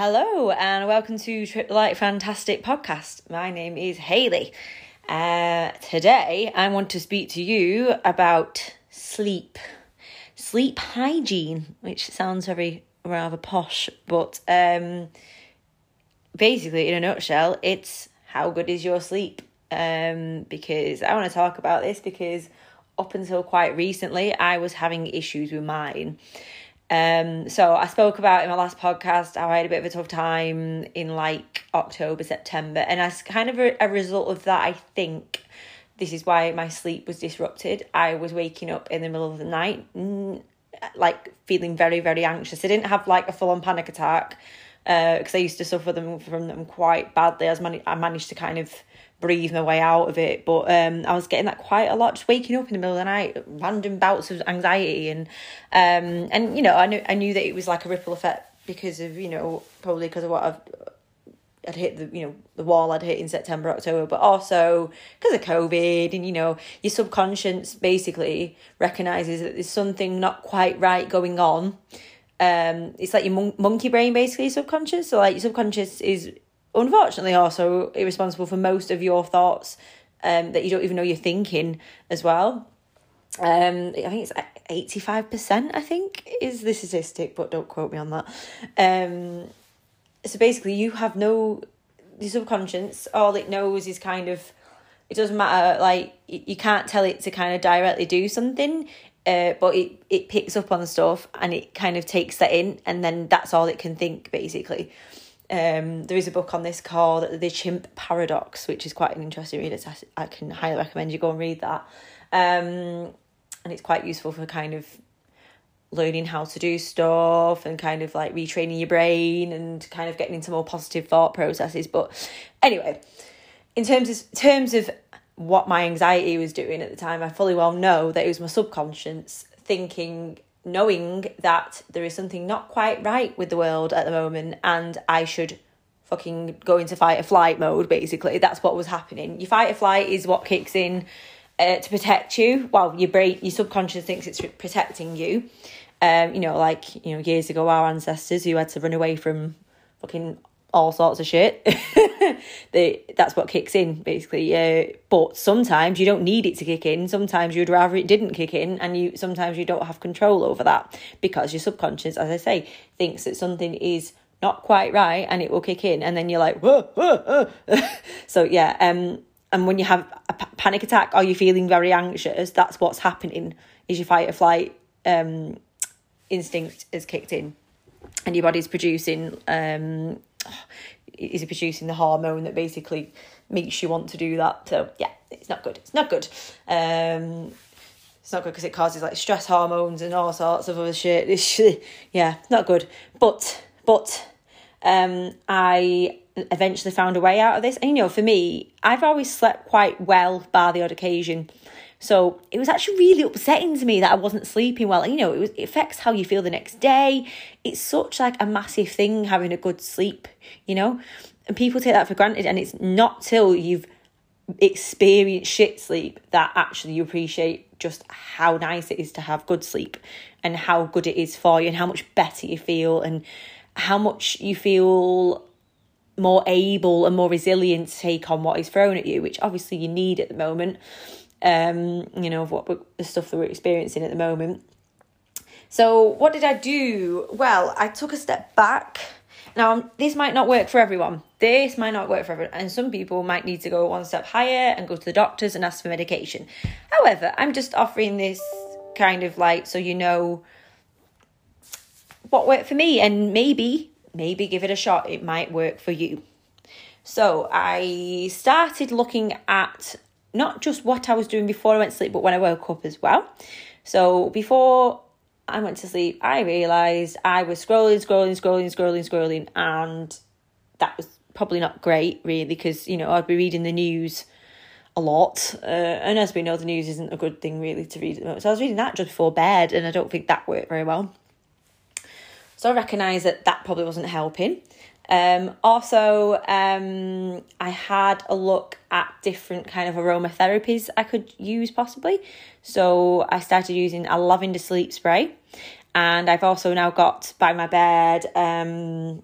Hello and welcome to Trip Light Fantastic podcast. My name is Haley. Uh, today I want to speak to you about sleep, sleep hygiene, which sounds very rather posh, but um, basically, in a nutshell, it's how good is your sleep? Um, because I want to talk about this because up until quite recently, I was having issues with mine. Um, so I spoke about in my last podcast how I had a bit of a tough time in like October, September, and as kind of a, a result of that, I think this is why my sleep was disrupted. I was waking up in the middle of the night, like feeling very, very anxious. I didn't have like a full on panic attack because uh, I used to suffer them from them quite badly. I, was I managed to kind of breathe my way out of it. But um, I was getting that quite a lot, just waking up in the middle of the night, random bouts of anxiety, and um, and you know, I knew I knew that it was like a ripple effect because of you know probably because of what I've. I'd hit the you know the wall I'd hit in September October, but also because of COVID and you know your subconscious basically recognizes that there's something not quite right going on. Um, it's like your mon- monkey brain basically subconscious. So like your subconscious is unfortunately also irresponsible for most of your thoughts um, that you don't even know you're thinking as well. Um, I think it's eighty five percent. I think is the statistic, but don't quote me on that. Um, so basically, you have no the subconscious. All it knows is kind of it doesn't matter. Like you can't tell it to kind of directly do something. Uh, but it, it picks up on stuff and it kind of takes that in and then that's all it can think basically um, there is a book on this called The Chimp Paradox, which is quite an interesting read. It's, I can highly recommend you go and read that. Um, and it's quite useful for kind of learning how to do stuff and kind of like retraining your brain and kind of getting into more positive thought processes. But anyway, in terms of terms of what my anxiety was doing at the time, I fully well know that it was my subconscious thinking knowing that there is something not quite right with the world at the moment and I should fucking go into fight or flight mode basically. That's what was happening. Your fight or flight is what kicks in uh, to protect you. Well your brain your subconscious thinks it's protecting you. Um you know like you know years ago our ancestors who had to run away from fucking all sorts of shit. they, that's what kicks in, basically. Uh, but sometimes you don't need it to kick in. Sometimes you'd rather it didn't kick in, and you sometimes you don't have control over that because your subconscious, as I say, thinks that something is not quite right, and it will kick in, and then you're like, whoa, whoa, whoa. so yeah, um, and when you have a p- panic attack are you're feeling very anxious, that's what's happening. Is your fight or flight um, instinct has kicked in, and your body's producing um, is it producing the hormone that basically makes you want to do that. So yeah, it's not good. It's not good. Um, it's not good because it causes like stress hormones and all sorts of other shit. It's, yeah, not good. But but um, I eventually found a way out of this. And you know, for me, I've always slept quite well, bar the odd occasion. So it was actually really upsetting to me that I wasn't sleeping well. And, you know, it, was, it affects how you feel the next day. It's such like a massive thing having a good sleep, you know? And people take that for granted. And it's not till you've experienced shit sleep that actually you appreciate just how nice it is to have good sleep and how good it is for you and how much better you feel and how much you feel more able and more resilient to take on what is thrown at you, which obviously you need at the moment um, you know, of what the stuff that we're experiencing at the moment. So, what did I do? Well, I took a step back. Now, this might not work for everyone. This might not work for everyone. And some people might need to go one step higher and go to the doctors and ask for medication. However, I'm just offering this kind of like so you know what worked for me and maybe, maybe give it a shot. It might work for you. So, I started looking at not just what I was doing before I went to sleep, but when I woke up as well. So before I went to sleep, I realised I was scrolling, scrolling, scrolling, scrolling, scrolling, and that was probably not great, really, because you know I'd be reading the news a lot, uh, and as we know, the news isn't a good thing really to read. So I was reading that just before bed, and I don't think that worked very well. So I recognised that that probably wasn't helping. Um, also, um, I had a look at different kind of aromatherapies I could use possibly. So I started using a lavender sleep spray, and I've also now got by my bed um,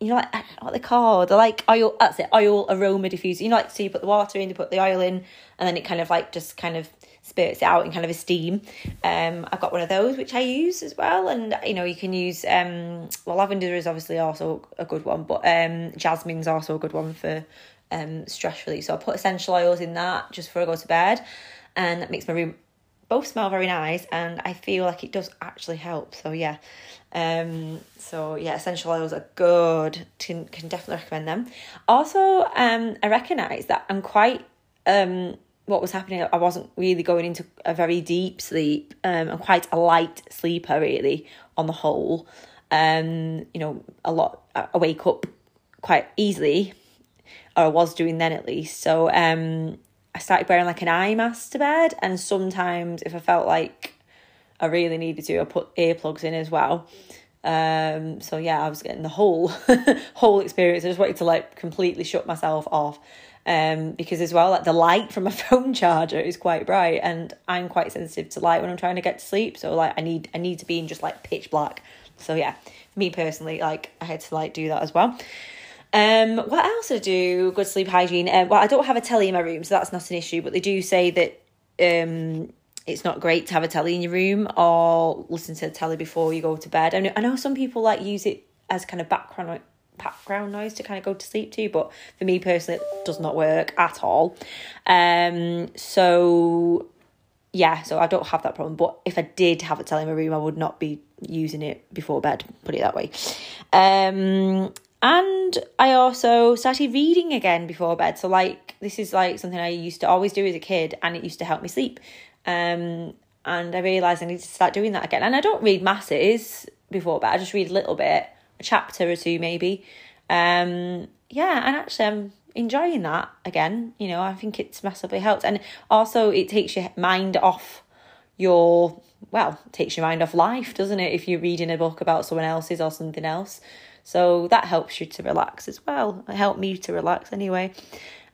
you know, like, what they called? They're like oil. That's it, oil aroma diffuser. You know, like so you put the water in, you put the oil in, and then it kind of like just kind of spurts it out in kind of a steam. Um, I've got one of those which I use as well, and you know you can use um, well lavender is obviously also a good one, but um, jasmine's also a good one for um stress relief. So I put essential oils in that just before I go to bed, and that makes my room both smell very nice, and I feel like it does actually help. So yeah, um, so yeah, essential oils are good. Can can definitely recommend them. Also, um, I recognise that I'm quite um what was happening. I wasn't really going into a very deep sleep. Um, quite a light sleeper really on the whole. Um, you know, a lot. I wake up quite easily, or I was doing then at least. So um, I started wearing like an eye mask to bed, and sometimes if I felt like I really needed to, I put earplugs in as well. Um, so yeah, I was getting the whole whole experience. I just wanted to like completely shut myself off. Um, because as well, like the light from a phone charger is quite bright, and I'm quite sensitive to light when I'm trying to get to sleep. So like, I need I need to be in just like pitch black. So yeah, me personally, like I had to like do that as well. Um, what else I do? Good sleep hygiene. Um, well, I don't have a telly in my room, so that's not an issue. But they do say that um, it's not great to have a telly in your room or listen to the telly before you go to bed. I know, I know some people like use it as kind of background background noise to kind of go to sleep to, but for me personally, it does not work at all. Um, so yeah, so I don't have that problem. But if I did have a telly in my room, I would not be using it before bed. Put it that way. Um, and I also started reading again before bed. So like this is like something I used to always do as a kid, and it used to help me sleep. Um, and I realised I need to start doing that again. And I don't read masses before bed. I just read a little bit, chapter or two maybe. Um, yeah, and actually I'm enjoying that again. You know, I think it's massively helped, and also it takes your mind off your well, takes your mind off life, doesn't it? If you're reading a book about someone else's or something else. So that helps you to relax as well. It helped me to relax anyway.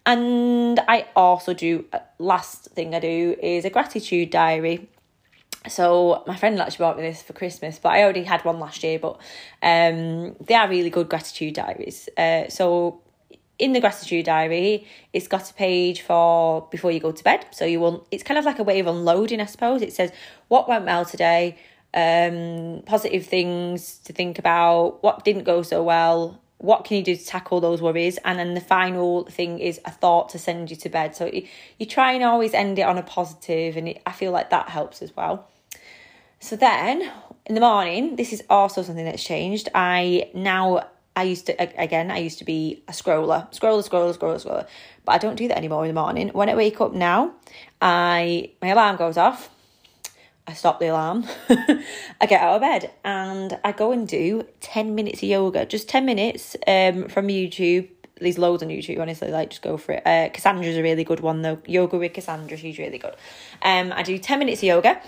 And I also do, uh, last thing I do is a gratitude diary. So my friend actually bought me this for Christmas, but I already had one last year. But um, they are really good gratitude diaries. Uh, so in the gratitude diary, it's got a page for before you go to bed. So you will. It's kind of like a way of unloading, I suppose. It says what went well today, um, positive things to think about, what didn't go so well, what can you do to tackle those worries, and then the final thing is a thought to send you to bed. So you, you try and always end it on a positive, and it, I feel like that helps as well. So then in the morning, this is also something that's changed. I now I used to again I used to be a scroller, scroller, scroller, scroller, scroller, but I don't do that anymore in the morning. When I wake up now, I my alarm goes off. I stop the alarm, I get out of bed and I go and do 10 minutes of yoga, just 10 minutes um, from YouTube. There's loads on YouTube, honestly, like just go for it. Uh, Kassandra's a really good one though. Yoga with Cassandra, she's really good. Um, I do 10 minutes of yoga.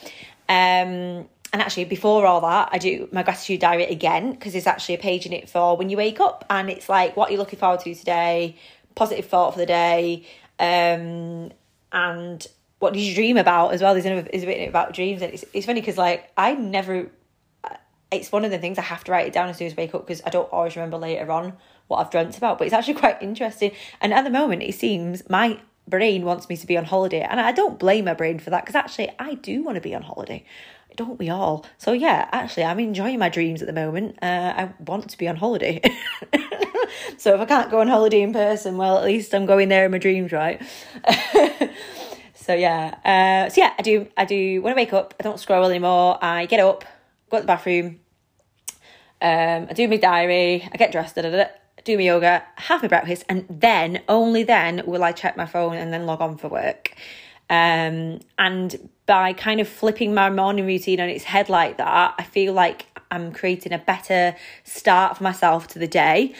Um, and actually, before all that, I do my gratitude diary again because there's actually a page in it for when you wake up and it's like what you're looking forward to today, positive thought for the day, um, and what did you dream about as well? There's a, there's a bit about dreams, and it's it's funny because like I never. It's one of the things I have to write it down as soon as I wake up because I don't always remember later on what I've dreamt about. But it's actually quite interesting. And at the moment, it seems my brain wants me to be on holiday, and I don't blame my brain for that because actually I do want to be on holiday. Don't we all? So yeah, actually, I'm enjoying my dreams at the moment. Uh, I want to be on holiday. so if I can't go on holiday in person, well, at least I'm going there in my dreams, right? So yeah, uh, so yeah, I do. I do when I wake up. I don't scroll anymore. I get up, go to the bathroom. Um, I do my diary. I get dressed. Da, da, da, do my yoga, have my breakfast, and then only then will I check my phone and then log on for work. Um, and by kind of flipping my morning routine on its head like that, I feel like I'm creating a better start for myself to the day.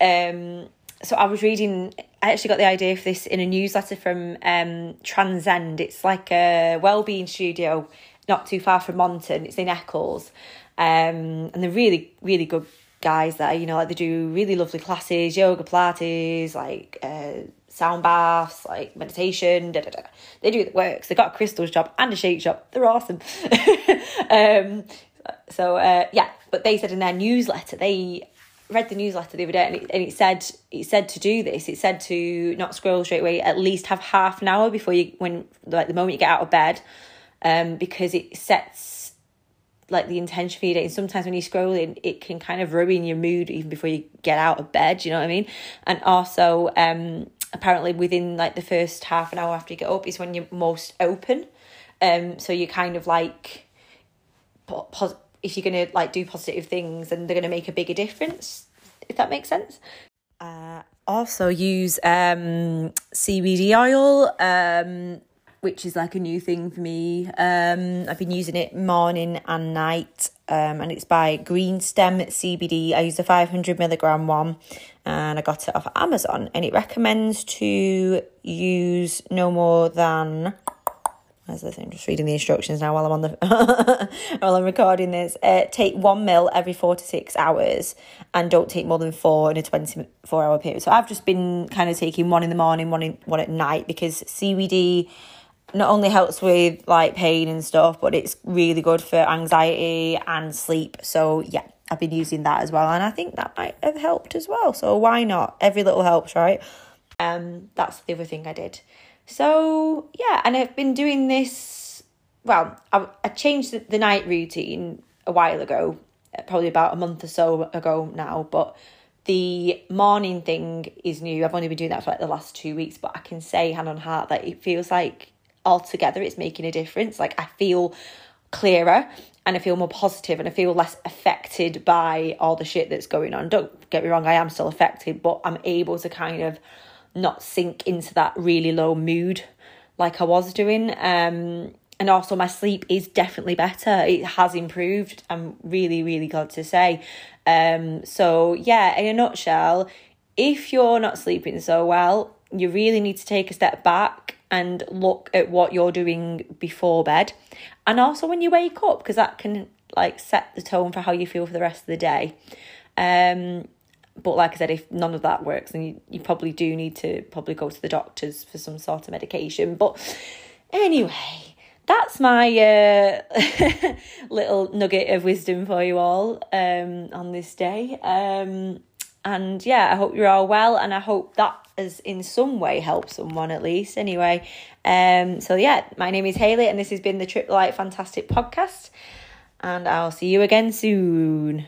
Um, so I was reading I actually got the idea for this in a newsletter from um, Transcend. It's like a well-being studio not too far from Monton. It's in Eccles. Um, and they're really, really good guys there. You know, like they do really lovely classes, yoga Pilates, like uh, sound baths, like meditation, da, da, da. They do it works. They've got a crystals shop and a shake shop. They're awesome. um, so, uh, yeah, but they said in their newsletter, they read the newsletter the other day and it, and it said it said to do this it said to not scroll straight away at least have half an hour before you when like the moment you get out of bed um because it sets like the intention for your day. And sometimes when you're scrolling it can kind of ruin your mood even before you get out of bed you know what i mean? And also um apparently within like the first half an hour after you get up is when you're most open. Um so you're kind of like pos- if you're to like do positive things and they're to make a bigger difference if that makes sense. Uh, also use um, cbd oil um, which is like a new thing for me um, i've been using it morning and night um, and it's by green stem cbd i use the 500 milligram one and i got it off amazon and it recommends to use no more than as I say, I'm just reading the instructions now while I'm on the while I'm recording this. Uh, take one mil every four to six hours, and don't take more than four in a twenty four hour period. So I've just been kind of taking one in the morning, one in one at night because CBD not only helps with like pain and stuff, but it's really good for anxiety and sleep. So yeah, I've been using that as well, and I think that might have helped as well. So why not? Every little helps, right? Um, that's the other thing I did. So yeah, and I've been doing this. Well, I, I changed the, the night routine a while ago, probably about a month or so ago now, but the morning thing is new. I've only been doing that for like the last two weeks, but I can say hand on heart that it feels like altogether it's making a difference. Like I feel clearer and I feel more positive and I feel less affected by all the shit that's going on. Don't get me wrong, I am still affected, but I'm able to kind of not sink into that really low mood like I was doing. Um, and also my sleep is definitely better. It has improved. I'm really, really glad to say. Um, so yeah, in a nutshell, if you're not sleeping so well, you really need to take a step back and look at what you're doing before bed. And also when you wake up, because that can like set the tone for how you feel for the rest of the day. Um, but like I said, if none of that works, then you, you probably do need to probably go to the doctors for some sort of medication. But anyway, that's my uh, little nugget of wisdom for you all um, on this day. Um, and yeah, I hope you're all well, and I hope that has in some way helped someone at least. Anyway, um, so yeah, my name is Haley, and this has been the Trip Light Fantastic podcast, and I'll see you again soon.